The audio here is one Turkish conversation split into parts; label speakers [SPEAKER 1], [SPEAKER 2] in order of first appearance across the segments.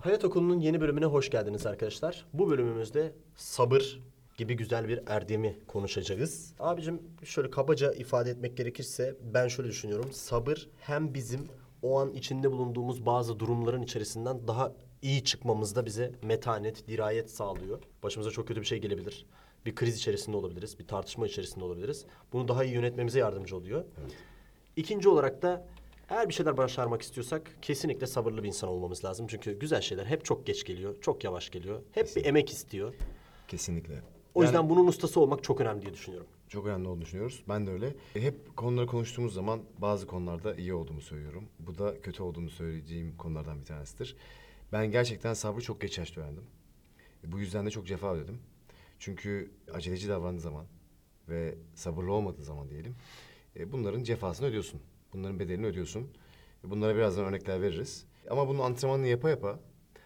[SPEAKER 1] Hayat Okulu'nun yeni bölümüne hoş geldiniz arkadaşlar. Bu bölümümüzde sabır gibi güzel bir erdemi konuşacağız. Abicim şöyle kabaca ifade etmek gerekirse ben şöyle düşünüyorum. Sabır hem bizim o an içinde bulunduğumuz bazı durumların içerisinden daha iyi çıkmamızda bize metanet, dirayet sağlıyor. Başımıza çok kötü bir şey gelebilir. Bir kriz içerisinde olabiliriz, bir tartışma içerisinde olabiliriz. Bunu daha iyi yönetmemize yardımcı oluyor. İkinci olarak da eğer bir şeyler başarmak istiyorsak kesinlikle sabırlı bir insan olmamız lazım. Çünkü güzel şeyler hep çok geç geliyor, çok yavaş geliyor. Hep bir emek istiyor.
[SPEAKER 2] Kesinlikle.
[SPEAKER 1] O
[SPEAKER 2] Yani
[SPEAKER 1] yüzden bunun ustası olmak çok önemli diye düşünüyorum.
[SPEAKER 2] çok önemli olduğunu düşünüyoruz. Ben de öyle. E, Hep konuları konuştuğumuz zaman bazı konularda iyi olduğumu söylüyorum. Bu da kötü olduğumu söyleyeceğim konulardan bir tanesidir. Ben gerçekten sabrı çok geç yaşta öğrendim. E, Bu yüzden de çok cefa ödedim. Çünkü aceleci davrandığı zaman ve sabırlı olmadığı zaman diyelim e, bunların cefasını ödüyorsun. Bunların bedelini ödüyorsun. Bunlara birazdan örnekler veririz. Ama bunun antrenmanını yapa yapa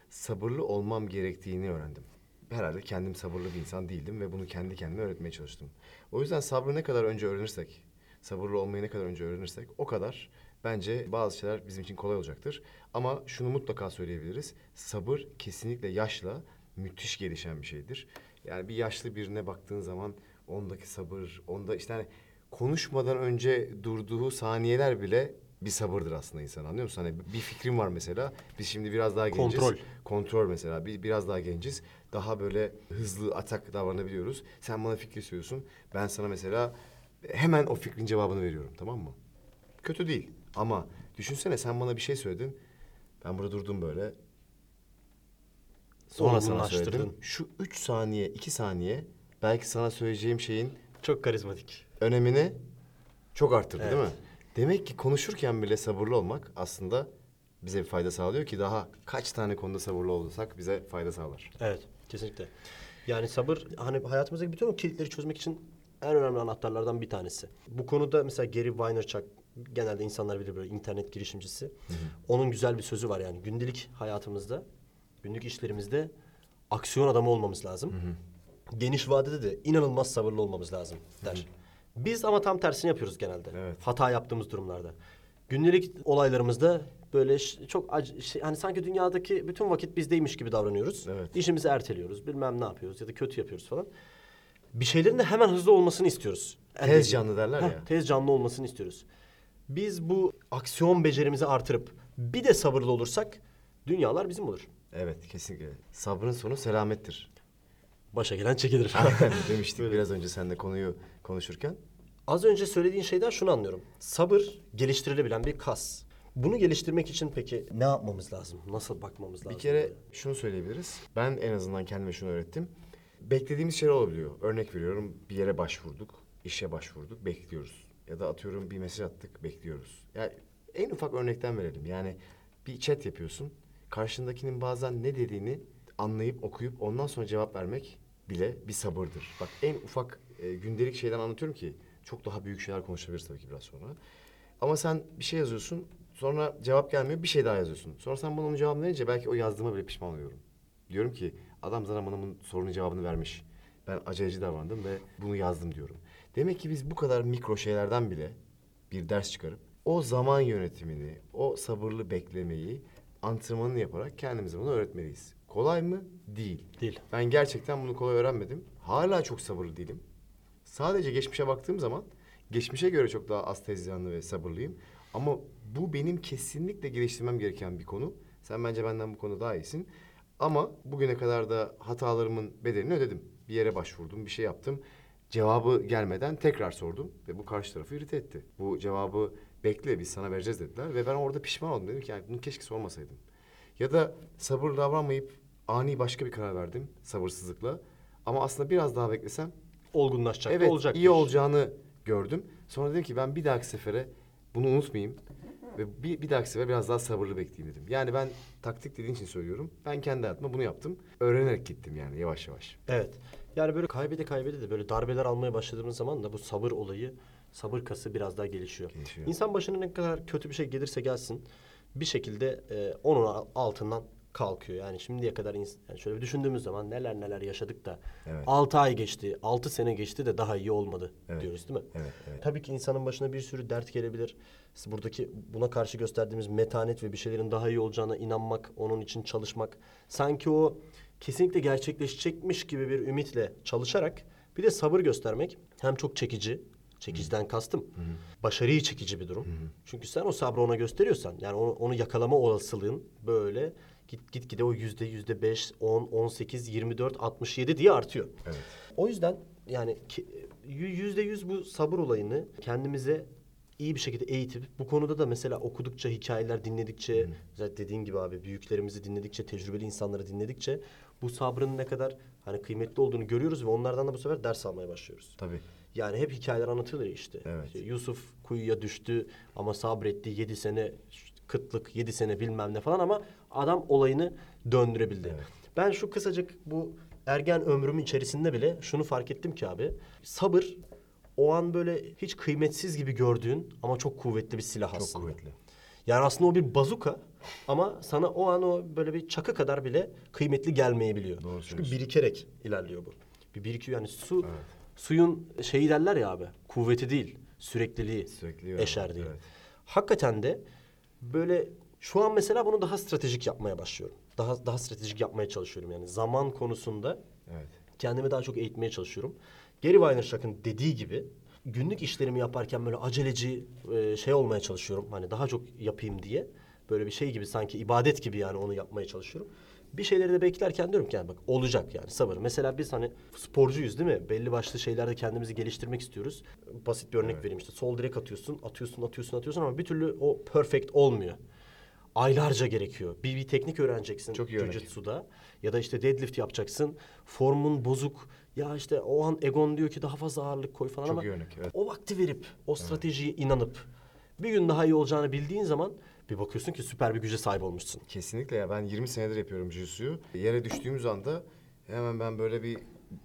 [SPEAKER 2] sabırlı olmam gerektiğini öğrendim. Herhalde kendim sabırlı bir insan değildim ve bunu kendi kendime öğretmeye çalıştım. O yüzden sabrı ne kadar önce öğrenirsek, sabırlı olmayı ne kadar önce öğrenirsek o kadar bence bazı şeyler bizim için kolay olacaktır. Ama şunu mutlaka söyleyebiliriz. Sabır kesinlikle yaşla müthiş gelişen bir şeydir. Yani bir yaşlı birine baktığın zaman ondaki sabır, onda işte hani konuşmadan önce durduğu saniyeler bile bir sabırdır aslında insan anlıyor musun? Hani bir fikrim var mesela. Biz şimdi biraz daha genciz.
[SPEAKER 1] Kontrol.
[SPEAKER 2] Kontrol mesela. Bir, biraz daha genciz. Daha böyle hızlı atak davranabiliyoruz. Sen bana fikri söylüyorsun. Ben sana mesela hemen o fikrin cevabını veriyorum tamam mı? Kötü değil ama düşünsene sen bana bir şey söyledin. Ben burada durdum böyle. Sonra sana söyledim. Şu üç saniye, iki saniye belki sana söyleyeceğim şeyin
[SPEAKER 1] Çok karizmatik.
[SPEAKER 2] önemini çok arttırdı değil
[SPEAKER 1] Evet.
[SPEAKER 2] mi? Demek ki konuşurken bile sabırlı olmak aslında bize bir fayda sağlıyor ki daha kaç tane konuda sabırlı olursak bize fayda sağlar.
[SPEAKER 1] Evet, kesinlikle. Yani sabır hani hayatımızdaki bütün o kilitleri çözmek için en önemli anahtarlardan bir tanesi. Bu konuda mesela Gary Vaynerchuk genelde insanlar bilir böyle internet girişimcisi. Onun güzel bir sözü var yani gündelik hayatımızda, günlük işlerimizde aksiyon adamı olmamız lazım. Geniş vadede de inanılmaz sabırlı olmamız lazım der. Biz ama tam tersini yapıyoruz genelde.
[SPEAKER 2] Evet.
[SPEAKER 1] Hata yaptığımız durumlarda. Gündelik olaylarımızda böyle çok ac- şey, hani sanki dünyadaki bütün vakit bizdeymiş gibi davranıyoruz.
[SPEAKER 2] Evet.
[SPEAKER 1] İşimizi erteliyoruz, bilmem ne yapıyoruz ya da kötü yapıyoruz falan. Bir şeylerin de hemen hızlı olmasını istiyoruz.
[SPEAKER 2] Tez canlı derler
[SPEAKER 1] Heh,
[SPEAKER 2] ya.
[SPEAKER 1] Tez canlı olmasını istiyoruz. Biz bu aksiyon becerimizi artırıp bir de sabırlı olursak dünyalar bizim olur.
[SPEAKER 2] Evet kesinlikle. Sabrın sonu selamettir.
[SPEAKER 1] Başa gelen çekilir.
[SPEAKER 2] Demiştik biraz önce seninle konuyu konuşurken.
[SPEAKER 1] Az önce söylediğin şeyden şunu anlıyorum. Sabır geliştirilebilen bir kas. Bunu geliştirmek için peki ne yapmamız lazım? Nasıl bakmamız lazım?
[SPEAKER 2] Bir kere şunu söyleyebiliriz. Ben en azından kendime şunu öğrettim. Beklediğimiz şeyler olabiliyor. Örnek veriyorum bir yere başvurduk, işe başvurduk, bekliyoruz. Ya da atıyorum bir mesaj attık, bekliyoruz. Yani en ufak örnekten verelim. Yani bir chat yapıyorsun. Karşındakinin bazen ne dediğini anlayıp okuyup ondan sonra cevap vermek bile bir sabırdır. Bak en ufak e, gündelik şeyden anlatıyorum ki çok daha büyük şeyler konuşabiliriz tabii ki biraz sonra. Ama sen bir şey yazıyorsun, sonra cevap gelmiyor, bir şey daha yazıyorsun. Sonra sen bana onun cevabını verince belki o yazdığıma bile pişman oluyorum. Diyorum ki adam zaten bana bunun sorunun cevabını vermiş. Ben aceleci davrandım ve bunu yazdım diyorum. Demek ki biz bu kadar mikro şeylerden bile bir ders çıkarıp o zaman yönetimini, o sabırlı beklemeyi antrenmanını yaparak kendimize bunu öğretmeliyiz. Kolay mı? Değil.
[SPEAKER 1] Değil.
[SPEAKER 2] Ben gerçekten bunu kolay öğrenmedim. Hala çok sabırlı değilim. Sadece geçmişe baktığım zaman geçmişe göre çok daha az tezcanlı ve sabırlıyım. Ama bu benim kesinlikle geliştirmem gereken bir konu. Sen bence benden bu konuda daha iyisin. Ama bugüne kadar da hatalarımın bedelini ödedim. Bir yere başvurdum, bir şey yaptım. Cevabı gelmeden tekrar sordum ve bu karşı tarafı irite etti. Bu cevabı bekle biz sana vereceğiz dediler ve ben orada pişman oldum. Dedim ki yani bunu keşke sormasaydım. Ya da sabırlı davranmayıp ani başka bir karar verdim sabırsızlıkla. Ama aslında biraz daha beklesem
[SPEAKER 1] Olgunlaşacak
[SPEAKER 2] evet
[SPEAKER 1] olacak.
[SPEAKER 2] iyi olacağını gördüm. Sonra dedim ki ben bir dahaki sefere bunu unutmayayım. Ve bir, bir dahaki sefer biraz daha sabırlı bekleyeyim dedim. Yani ben taktik dediğin için söylüyorum. Ben kendi hayatıma bunu yaptım. Öğrenerek gittim yani yavaş yavaş.
[SPEAKER 1] Evet. Yani böyle kaybede kaybede de böyle darbeler almaya başladığımız zaman da bu sabır olayı, sabır kası biraz daha gelişiyor.
[SPEAKER 2] Gelişiyor.
[SPEAKER 1] İnsan başına ne kadar kötü bir şey gelirse gelsin bir şekilde e, onun altından kalkıyor. Yani şimdiye kadar yani şöyle bir düşündüğümüz zaman neler neler yaşadık da
[SPEAKER 2] Evet.
[SPEAKER 1] 6 ay geçti, 6 sene geçti de daha iyi olmadı
[SPEAKER 2] Evet.
[SPEAKER 1] diyoruz değil mi?
[SPEAKER 2] Evet, evet.
[SPEAKER 1] Tabii ki insanın başına bir sürü dert gelebilir. Buradaki buna karşı gösterdiğimiz metanet ve bir şeylerin daha iyi olacağına inanmak, onun için çalışmak. Sanki o kesinlikle gerçekleşecekmiş gibi bir ümitle çalışarak bir de sabır göstermek hem çok çekici, çekiciden kastım. Başarıyı çekici bir durum. Çünkü sen o sabrı ona gösteriyorsan yani onu, onu yakalama olasılığın böyle git git gide o yüzde yüzde beş, on, on sekiz, yirmi dört, altmış yedi diye artıyor.
[SPEAKER 2] Evet.
[SPEAKER 1] O yüzden yani yüzde yüz bu sabır olayını kendimize iyi bir şekilde eğitip bu konuda da mesela okudukça, hikayeler dinledikçe, zaten dediğin gibi abi büyüklerimizi dinledikçe, tecrübeli insanları dinledikçe bu sabrın ne kadar hani kıymetli olduğunu görüyoruz ve onlardan da bu sefer ders almaya başlıyoruz.
[SPEAKER 2] Tabii.
[SPEAKER 1] Yani hep hikayeler anlatılır işte.
[SPEAKER 2] Evet.
[SPEAKER 1] İşte Yusuf kuyuya düştü ama sabretti. Yedi sene kıtlık, yedi sene bilmem ne falan ama adam olayını döndürebildi.
[SPEAKER 2] Evet.
[SPEAKER 1] Ben şu kısacık bu ergen ömrümün içerisinde bile şunu fark ettim ki abi. Sabır o an böyle hiç kıymetsiz gibi gördüğün ama çok kuvvetli bir silah
[SPEAKER 2] Çok
[SPEAKER 1] aslında.
[SPEAKER 2] kuvvetli.
[SPEAKER 1] Yani aslında o bir bazuka ama sana o an o böyle bir çakı kadar bile kıymetli gelmeyebiliyor.
[SPEAKER 2] Doğru
[SPEAKER 1] Çünkü birikerek ilerliyor bu. Bir birikiyor yani su
[SPEAKER 2] Evet.
[SPEAKER 1] suyun şeyi derler ya abi kuvveti değil sürekliliği
[SPEAKER 2] Sürekliliği
[SPEAKER 1] eşer diye.
[SPEAKER 2] evet.
[SPEAKER 1] Hakikaten de böyle şu an mesela bunu daha stratejik yapmaya başlıyorum. Daha daha stratejik yapmaya çalışıyorum yani zaman konusunda
[SPEAKER 2] Evet.
[SPEAKER 1] kendimi daha çok eğitmeye çalışıyorum. Gary Vaynerchuk'un dediği gibi günlük işlerimi yaparken böyle aceleci e, şey olmaya çalışıyorum. Hani daha çok yapayım diye. Böyle bir şey gibi sanki ibadet gibi yani onu yapmaya çalışıyorum. Bir şeyleri de beklerken diyorum ki yani bak olacak yani sabır. Mesela biz hani sporcuyuz değil mi? Belli başlı şeylerde kendimizi geliştirmek istiyoruz. Basit bir örnek
[SPEAKER 2] Evet.
[SPEAKER 1] vereyim işte sol direk atıyorsun, atıyorsun, atıyorsun, atıyorsun ama bir türlü o perfect olmuyor. Aylarca gerekiyor. Bir, bir teknik öğreneceksin
[SPEAKER 2] Çok iyi örnek.
[SPEAKER 1] jiu-jitsu'da ya da işte deadlift yapacaksın. Formun bozuk. Ya işte o an egon diyor ki daha fazla ağırlık koy falan
[SPEAKER 2] Çok
[SPEAKER 1] ama
[SPEAKER 2] örnek, evet.
[SPEAKER 1] o vakti verip o stratejiye inanıp bir gün daha iyi olacağını bildiğin zaman bir bakıyorsun ki süper bir güce sahip olmuşsun.
[SPEAKER 2] Kesinlikle ya ben 20 senedir yapıyorum jiu Yere düştüğümüz anda hemen ben böyle bir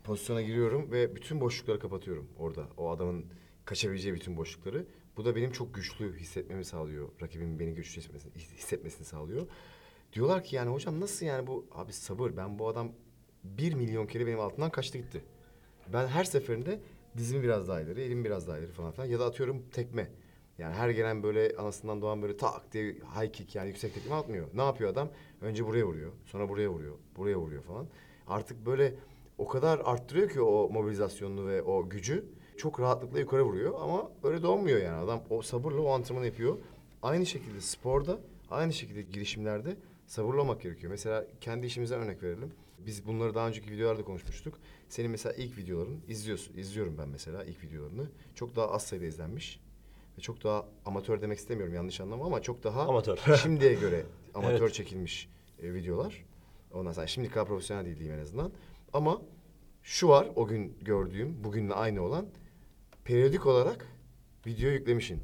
[SPEAKER 2] pozisyona giriyorum ve bütün boşlukları kapatıyorum orada. O adamın kaçabileceği bütün boşlukları. Bu da benim çok güçlü hissetmemi sağlıyor. Rakibimin beni güçlü hissetmesini, hissetmesini sağlıyor. Diyorlar ki yani hocam nasıl yani bu abi sabır ben bu adam bir milyon kere benim altından kaçtı gitti. Ben her seferinde dizimi biraz daha ileri, elimi biraz daha ileri falan filan ya da atıyorum tekme. Yani her gelen böyle anasından doğan böyle tak diye high kick yani yüksek tekme atmıyor. Ne yapıyor adam? Önce buraya vuruyor, sonra buraya vuruyor, buraya vuruyor falan. Artık böyle o kadar arttırıyor ki o mobilizasyonunu ve o gücü. Çok rahatlıkla yukarı vuruyor ama öyle de olmuyor yani. Adam o sabırla o antrenmanı yapıyor. Aynı şekilde sporda, aynı şekilde girişimlerde sabırlı olmak gerekiyor. Mesela kendi işimizden örnek verelim. Biz bunları daha önceki videolarda konuşmuştuk. Senin mesela ilk videoların izliyorsun. izliyorum ben mesela ilk videolarını. Çok daha az sayıda izlenmiş. Ve çok daha amatör demek istemiyorum yanlış anlama ama çok daha
[SPEAKER 1] Amatör.
[SPEAKER 2] şimdiye göre amatör
[SPEAKER 1] Evet.
[SPEAKER 2] çekilmiş e, videolar. Ondan sonra şimdi kadar profesyonel değil diyeyim en azından. Ama şu var o gün gördüğüm, bugünle aynı olan periyodik olarak video yüklemişin.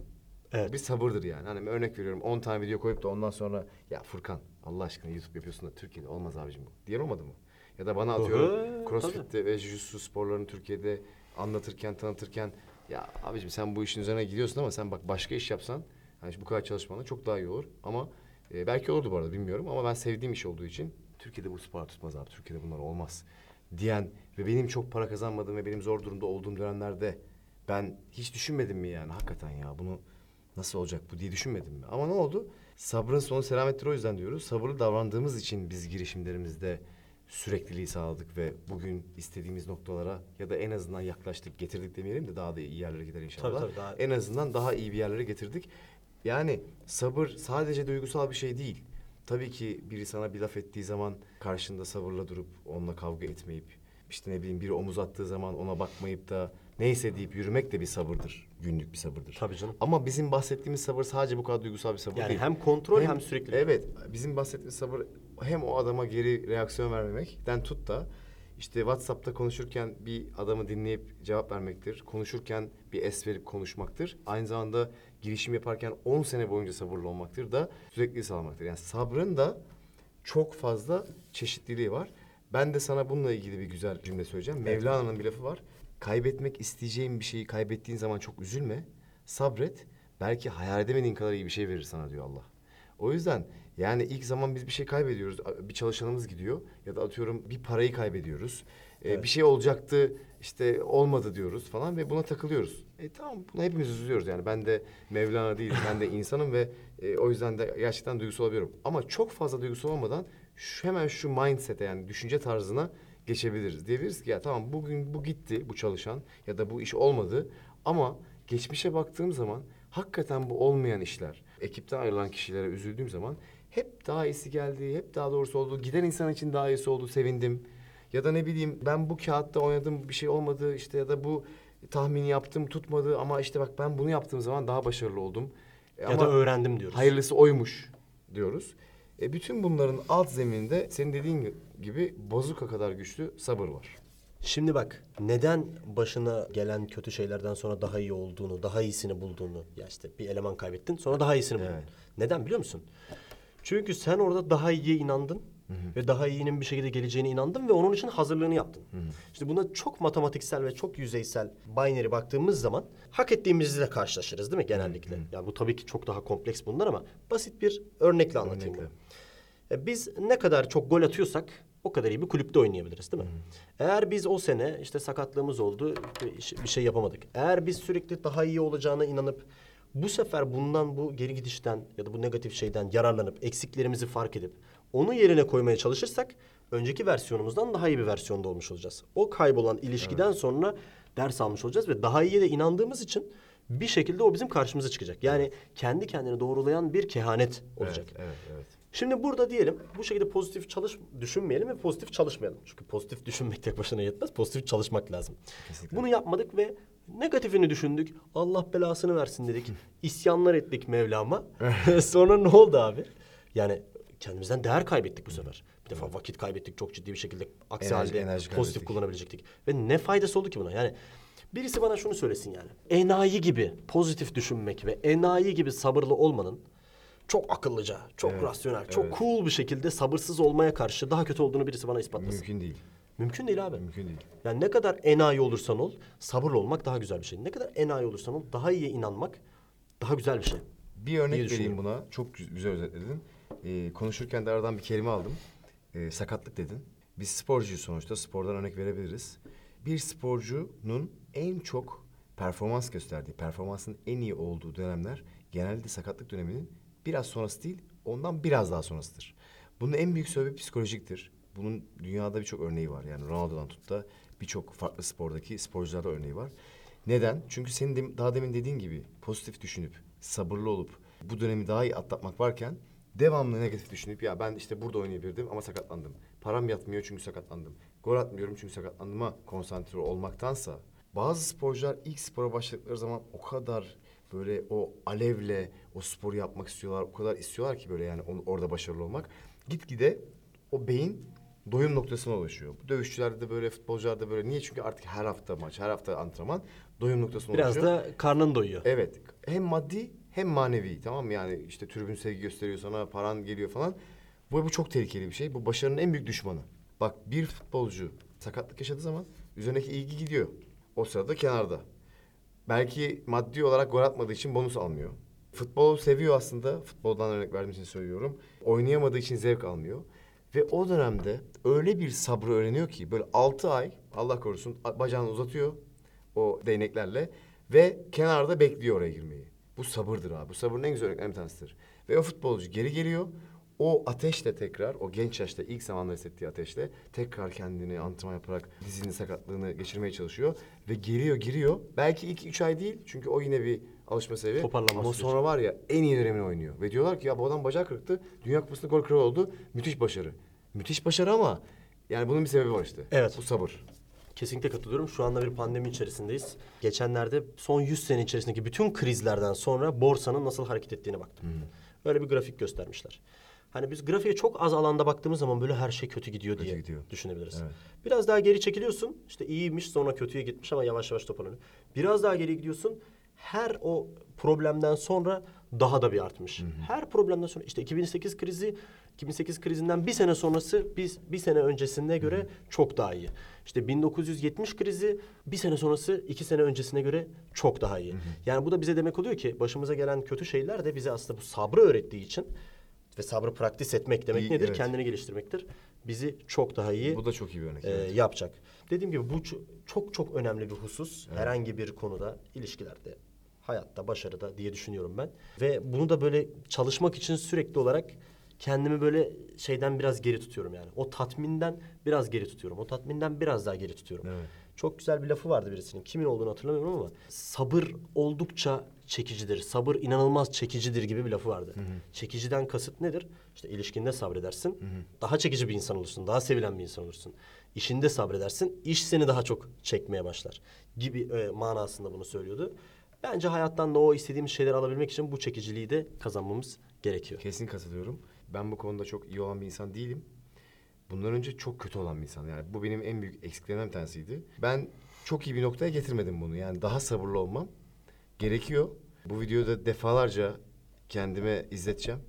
[SPEAKER 1] Evet.
[SPEAKER 2] Bir sabırdır yani. Hani örnek veriyorum 10 tane video koyup da ondan sonra ya Furkan Allah aşkına YouTube yapıyorsun da Türkiye'de olmaz abicim bu. Diyen olmadı mı? Ya da bana atıyorum CrossFit'te ve Jiu-Jitsu sporlarını Türkiye'de anlatırken, tanıtırken ya abicim sen bu işin üzerine gidiyorsun ama sen bak başka iş yapsan hani bu kadar çalışmanla çok daha iyi olur. Ama e, belki olurdu bu arada bilmiyorum ama ben sevdiğim iş olduğu için Türkiye'de bu spor tutmaz abi. Türkiye'de bunlar olmaz diyen ve benim çok para kazanmadığım ve benim zor durumda olduğum dönemlerde ben hiç düşünmedim mi yani hakikaten ya bunu nasıl olacak bu diye düşünmedim mi? Ama ne oldu? Sabrın sonu selamettir o yüzden diyoruz. Sabırlı davrandığımız için biz girişimlerimizde sürekliliği sağladık ve bugün istediğimiz noktalara ya da en azından yaklaştık, getirdik demeyelim de daha da iyi yerlere gider inşallah.
[SPEAKER 1] Tabii, tabii, daha-
[SPEAKER 2] En azından daha iyi bir yerlere getirdik. Yani sabır sadece duygusal bir şey değil. Tabii ki biri sana bir laf ettiği zaman karşında sabırla durup onunla kavga etmeyip işte ne bileyim biri omuz attığı zaman ona bakmayıp da neyse deyip yürümek de bir sabırdır. Günlük bir sabırdır.
[SPEAKER 1] Tabii canım.
[SPEAKER 2] Ama bizim bahsettiğimiz sabır sadece bu kadar duygusal bir sabır
[SPEAKER 1] Yani
[SPEAKER 2] değil.
[SPEAKER 1] hem kontrol hem süreklilik.
[SPEAKER 2] Evet. Bizim bahsettiğimiz sabır hem o adama geri reaksiyon vermemekten tut da işte WhatsApp'ta konuşurken bir adamı dinleyip cevap vermektir. Konuşurken bir es verip konuşmaktır. Aynı zamanda girişim yaparken 10 sene boyunca sabırlı olmaktır da sürekli sağlamaktır. Yani sabrın da çok fazla çeşitliliği var. Ben de sana bununla ilgili bir güzel cümle söyleyeceğim. Mevlana'nın bir lafı var. Kaybetmek isteyeceğin bir şeyi kaybettiğin zaman çok üzülme. Sabret. Belki hayal edemediğin kadar iyi bir şey verir sana diyor Allah. O yüzden yani ilk zaman biz bir şey kaybediyoruz. Bir çalışanımız gidiyor ya da atıyorum bir parayı kaybediyoruz. Ee,
[SPEAKER 1] Evet.
[SPEAKER 2] Bir şey olacaktı işte olmadı diyoruz falan ve buna takılıyoruz. E tamam buna hepimiz üzülüyoruz yani. Ben de Mevlana değilim. ben de insanım ve e, o yüzden de gerçekten duygusal olabiliyorum. Ama çok fazla duygusal olmadan şu, hemen şu mindset'e yani düşünce tarzına geçebiliriz. Diyebiliriz ki ya tamam bugün bu gitti bu çalışan ya da bu iş olmadı ama geçmişe baktığım zaman hakikaten bu olmayan işler, ekipten ayrılan kişilere üzüldüğüm zaman hep daha iyisi geldi, hep daha doğrusu oldu. Giden insan için daha iyisi oldu, sevindim. Ya da ne bileyim ben bu kağıtta oynadım bir şey olmadı işte ya da bu tahmini yaptım tutmadı ama işte bak ben bunu yaptığım zaman daha başarılı oldum. E
[SPEAKER 1] Ya
[SPEAKER 2] ama
[SPEAKER 1] da öğrendim diyoruz.
[SPEAKER 2] hayırlısı oymuş diyoruz. E bütün bunların alt zemininde senin dediğin gibi bazuka kadar güçlü sabır var.
[SPEAKER 1] Şimdi bak neden başına gelen kötü şeylerden sonra daha iyi olduğunu, daha iyisini bulduğunu ya işte bir eleman kaybettin sonra daha iyisini buldun.
[SPEAKER 2] Evet.
[SPEAKER 1] Neden biliyor musun? Çünkü sen orada daha iyiye inandın ve daha iyinin bir şekilde geleceğine inandın ve onun için hazırlığını yaptın. İşte buna çok matematiksel ve çok yüzeysel binary baktığımız zaman hak ettiğimizle karşılaşırız değil mi genellikle? Yani bu tabii ki çok daha kompleks bunlar ama basit bir örnekle anlatayım
[SPEAKER 2] Örnekle.
[SPEAKER 1] bunu. E, Biz ne kadar çok gol atıyorsak o kadar iyi bir kulüpte oynayabiliriz değil mi? Eğer biz o sene işte sakatlığımız oldu bir şey yapamadık. Eğer biz sürekli daha iyi olacağına inanıp bu sefer bundan bu geri gidişten ya da bu negatif şeyden yararlanıp eksiklerimizi fark edip onu yerine koymaya çalışırsak önceki versiyonumuzdan daha iyi bir versiyonda olmuş olacağız. O kaybolan ilişkiden sonra ders almış olacağız ve daha iyiye de inandığımız için bir şekilde o bizim karşımıza çıkacak. Yani kendi kendini doğrulayan bir kehanet olacak.
[SPEAKER 2] Evet, evet, evet.
[SPEAKER 1] Şimdi burada diyelim bu şekilde pozitif çalış düşünmeyelim ve pozitif çalışmayalım. Çünkü pozitif düşünmek tek başına yetmez. Pozitif çalışmak lazım.
[SPEAKER 2] Kesinlikle.
[SPEAKER 1] Bunu yapmadık ve negatifini düşündük. Allah belasını versin dedik. İsyanlar ettik Mevlam'a. Sonra ne oldu abi? Yani kendimizden değer kaybettik bu sefer. Bir defa vakit kaybettik çok ciddi bir şekilde. Aksi
[SPEAKER 2] Enerji-
[SPEAKER 1] halde
[SPEAKER 2] enerji
[SPEAKER 1] pozitif
[SPEAKER 2] kaybettik.
[SPEAKER 1] kullanabilecektik. Ve ne faydası oldu ki buna? Yani birisi bana şunu söylesin yani. Enayi gibi pozitif düşünmek ve enayi gibi sabırlı olmanın çok akıllıca, çok
[SPEAKER 2] Evet,
[SPEAKER 1] rasyonel, çok
[SPEAKER 2] evet.
[SPEAKER 1] cool bir şekilde sabırsız olmaya karşı daha kötü olduğunu birisi bana ispatlasın.
[SPEAKER 2] Mümkün değil.
[SPEAKER 1] Mümkün değil abi.
[SPEAKER 2] Mümkün değil.
[SPEAKER 1] Yani ne kadar enayi olursan ol, sabırlı olmak daha güzel bir şey. Ne kadar enayi olursan ol, daha iyiye inanmak daha güzel bir şey.
[SPEAKER 2] Bir örnek vereyim
[SPEAKER 1] düşünüyorum.
[SPEAKER 2] buna. Çok gü- güzel özetledin. Ee, konuşurken de aradan bir kelime aldım. Ee, sakatlık dedin. Biz sporcuyuz sonuçta. Spordan örnek verebiliriz. Bir sporcunun en çok performans gösterdiği, performansın en iyi olduğu dönemler genelde sakatlık döneminin biraz sonrası değil, ondan biraz daha sonrasıdır. Bunun en büyük sebebi psikolojiktir. Bunun dünyada birçok örneği var. Yani Ronaldo'dan tut da birçok farklı spordaki sporcularda örneği var. Neden? Çünkü senin de, daha demin dediğin gibi pozitif düşünüp, sabırlı olup bu dönemi daha iyi atlatmak varken devamlı negatif düşünüp ya ben işte burada oynayabilirdim ama sakatlandım. Param yatmıyor çünkü sakatlandım. Gol atmıyorum çünkü sakatlandığıma konsantre olmaktansa bazı sporcular ilk spora başladıkları zaman o kadar böyle o alevle o sporu yapmak istiyorlar. O kadar istiyorlar ki böyle yani onu, orada başarılı olmak. Gitgide o beyin doyum noktasına ulaşıyor. Bu dövüşçülerde de böyle, futbolcularda da böyle. Niye? Çünkü artık her hafta maç, her hafta antrenman doyum noktasına
[SPEAKER 1] Biraz
[SPEAKER 2] ulaşıyor.
[SPEAKER 1] da karnın doyuyor.
[SPEAKER 2] Evet. Hem maddi hem manevi tamam mı? Yani işte tribün sevgi gösteriyor sana, paran geliyor falan. Bu, bu çok tehlikeli bir şey. Bu başarının en büyük düşmanı. Bak bir futbolcu sakatlık yaşadığı zaman üzerindeki ilgi gidiyor. O sırada kenarda. Belki maddi olarak gol atmadığı için bonus almıyor. Futbolu seviyor aslında. Futboldan örnek verdiğim için söylüyorum. Oynayamadığı için zevk almıyor. Ve o dönemde öyle bir sabrı öğreniyor ki böyle altı ay Allah korusun bacağını uzatıyor o değneklerle ve kenarda bekliyor oraya girmeyi. Bu sabırdır abi. Bu sabırın en güzel örneklerinden bir tanesidir. Ve o futbolcu geri geliyor. O ateşle tekrar, o genç yaşta ilk zamanlar hissettiği ateşle tekrar kendini antrenman yaparak dizinin sakatlığını geçirmeye çalışıyor. Ve geliyor, giriyor. Belki ilk üç ay değil çünkü o yine bir alışma sebebi.
[SPEAKER 1] Toparlanma
[SPEAKER 2] Ama
[SPEAKER 1] süreci.
[SPEAKER 2] sonra var ya en iyi dönemini oynuyor. Ve diyorlar ki ya bu adam bacağı kırıktı. Dünya Kupası'nda gol kralı oldu. Müthiş başarı. Müthiş başarı ama yani bunun bir sebebi var işte.
[SPEAKER 1] Evet.
[SPEAKER 2] Bu sabır.
[SPEAKER 1] Kesinlikle katılıyorum. Şu anda bir pandemi içerisindeyiz. Geçenlerde son 100 sene içerisindeki bütün krizlerden sonra borsanın nasıl hareket ettiğine baktım. Öyle bir grafik göstermişler. Hani biz grafiğe çok az alanda baktığımız zaman böyle her şey kötü gidiyor
[SPEAKER 2] Kötü
[SPEAKER 1] diye
[SPEAKER 2] gidiyor.
[SPEAKER 1] düşünebiliriz.
[SPEAKER 2] Evet.
[SPEAKER 1] Biraz daha geri çekiliyorsun. İşte iyiymiş sonra kötüye gitmiş ama yavaş yavaş toparlanıyor. Biraz daha geri gidiyorsun. Her o problemden sonra daha da bir artmış. Her problemden sonra işte 2008 krizi 2008 krizinden bir sene sonrası biz bir sene öncesine göre çok daha iyi. İşte 1970 krizi bir sene sonrası iki sene öncesine göre çok daha iyi. Yani bu da bize demek oluyor ki başımıza gelen kötü şeyler de bize aslında bu sabrı öğrettiği için ve sabrı praktis etmek demek
[SPEAKER 2] İyi,
[SPEAKER 1] nedir?
[SPEAKER 2] evet.
[SPEAKER 1] Kendini geliştirmektir. Bizi çok daha iyi
[SPEAKER 2] Bu da çok iyi bir örnek.
[SPEAKER 1] e,
[SPEAKER 2] evet.
[SPEAKER 1] yapacak. Dediğim gibi bu ço- çok çok önemli bir husus. Herhangi bir konuda, ilişkilerde, hayatta, başarıda diye düşünüyorum ben. Ve bunu da böyle çalışmak için sürekli olarak kendimi böyle şeyden biraz geri tutuyorum yani. O tatminden biraz geri tutuyorum. O tatminden biraz daha geri tutuyorum.
[SPEAKER 2] Evet.
[SPEAKER 1] Çok güzel bir lafı vardı birisinin. Kimin olduğunu hatırlamıyorum ama sabır oldukça çekicidir. Sabır inanılmaz çekicidir gibi bir lafı vardı. Çekiciden kasıt nedir? İşte ilişkinde sabredersin. Daha çekici bir insan olursun. Daha sevilen bir insan olursun. İşinde sabredersin. İş seni daha çok çekmeye başlar. Gibi e, manasında bunu söylüyordu. Bence hayattan da o istediğimiz şeyleri alabilmek için bu çekiciliği de kazanmamız gerekiyor.
[SPEAKER 2] Kesin katılıyorum. Ben bu konuda çok iyi olan bir insan değilim. Bundan önce çok kötü olan bir insan. Yani bu benim en büyük eksiklerimden bir tanesiydi. Ben çok iyi bir noktaya getirmedim bunu. Yani daha sabırlı olmam gerekiyor. Bu videoda defalarca kendime izleteceğim.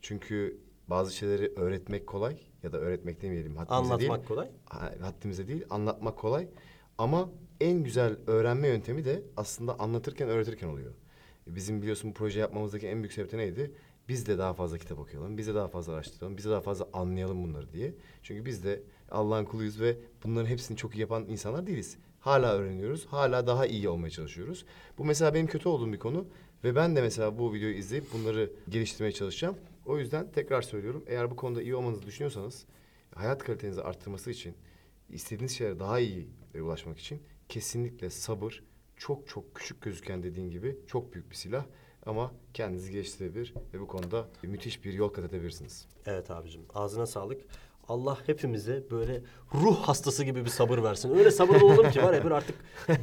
[SPEAKER 2] Çünkü bazı şeyleri öğretmek kolay ya da öğretmek demeyelim. Haddimize
[SPEAKER 1] Anlatmak
[SPEAKER 2] değil.
[SPEAKER 1] kolay.
[SPEAKER 2] Ha- haddimize değil, anlatmak kolay. Ama en güzel öğrenme yöntemi de aslında anlatırken, öğretirken oluyor. Bizim biliyorsun bu proje yapmamızdaki en büyük sebep neydi? Biz de daha fazla kitap okuyalım, biz de daha fazla araştıralım, biz de daha fazla anlayalım bunları diye. Çünkü biz de Allah'ın kuluyuz ve bunların hepsini çok iyi yapan insanlar değiliz. Hala öğreniyoruz, hala daha iyi olmaya çalışıyoruz. Bu mesela benim kötü olduğum bir konu ve ben de mesela bu videoyu izleyip bunları geliştirmeye çalışacağım. O yüzden tekrar söylüyorum, eğer bu konuda iyi olmanızı düşünüyorsanız, hayat kalitenizi arttırması için, istediğiniz şeylere daha iyi ulaşmak için kesinlikle sabır çok çok küçük gözüken dediğin gibi çok büyük bir silah ama kendinizi geliştirebilir ve bu konuda müthiş bir yol kat edebilirsiniz.
[SPEAKER 1] Evet abicim ağzına sağlık. Allah hepimize böyle ruh hastası gibi bir sabır versin. Öyle sabırlı olalım ki var ya böyle artık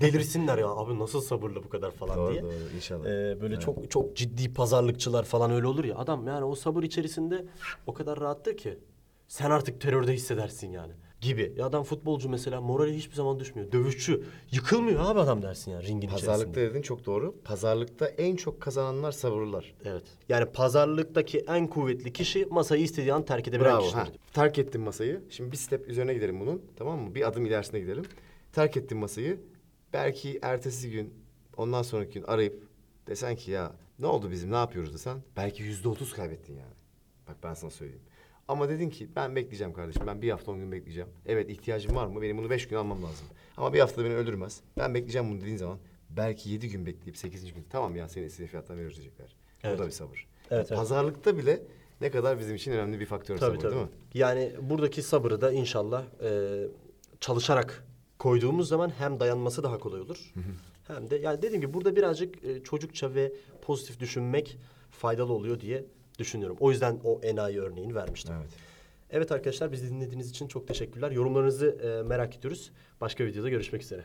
[SPEAKER 1] delirsinler ya. Abi nasıl sabırlı bu kadar falan diye.
[SPEAKER 2] inşallah.
[SPEAKER 1] Ee, böyle çok çok ciddi pazarlıkçılar falan öyle olur ya. Adam yani o sabır içerisinde o kadar rahattır ki. Sen artık terörde hissedersin yani. Gibi. Ya adam futbolcu mesela morali hiçbir zaman düşmüyor. Dövüşçü. Yıkılmıyor abi adam dersin yani ringin
[SPEAKER 2] Pazarlıkta
[SPEAKER 1] içerisinde.
[SPEAKER 2] dedin çok doğru. Pazarlıkta en çok kazananlar sabırlılar.
[SPEAKER 1] Evet. Yani pazarlıktaki en kuvvetli kişi masayı istediği an terk edebilen
[SPEAKER 2] Bravo.
[SPEAKER 1] kişidir.
[SPEAKER 2] Ha, terk ettim masayı. Şimdi bir step üzerine gidelim bunun. Tamam mı? Bir adım ilerisine gidelim. Terk ettim masayı. Belki ertesi gün, ondan sonraki gün arayıp desen ki ya ne oldu bizim ne yapıyoruz desen. Belki yüzde otuz kaybettin yani. Bak ben sana söyleyeyim. Ama dedin ki ben bekleyeceğim kardeşim. Ben bir hafta on gün bekleyeceğim. Evet ihtiyacım var mı? Benim bunu beş gün almam lazım. Ama bir haftada beni öldürmez. Ben bekleyeceğim bunu dediğin zaman belki yedi gün bekleyip sekizinci gün tamam ya senin istediğin fiyattan veriyoruz diyecekler.
[SPEAKER 1] Evet.
[SPEAKER 2] Bu da bir sabır.
[SPEAKER 1] Evet, evet.
[SPEAKER 2] Pazarlıkta bile ne kadar bizim için önemli bir faktör
[SPEAKER 1] Tabii
[SPEAKER 2] sabır
[SPEAKER 1] tabii.
[SPEAKER 2] değil mi?
[SPEAKER 1] Yani buradaki sabrı da inşallah e, çalışarak koyduğumuz zaman hem dayanması daha kolay olur. hem de yani dediğim gibi burada birazcık e, çocukça ve pozitif düşünmek faydalı oluyor diye düşünüyorum. O yüzden o enayi örneğini vermiştim.
[SPEAKER 2] Evet.
[SPEAKER 1] Evet arkadaşlar bizi dinlediğiniz için çok teşekkürler. Yorumlarınızı e, merak ediyoruz. Başka videoda görüşmek üzere.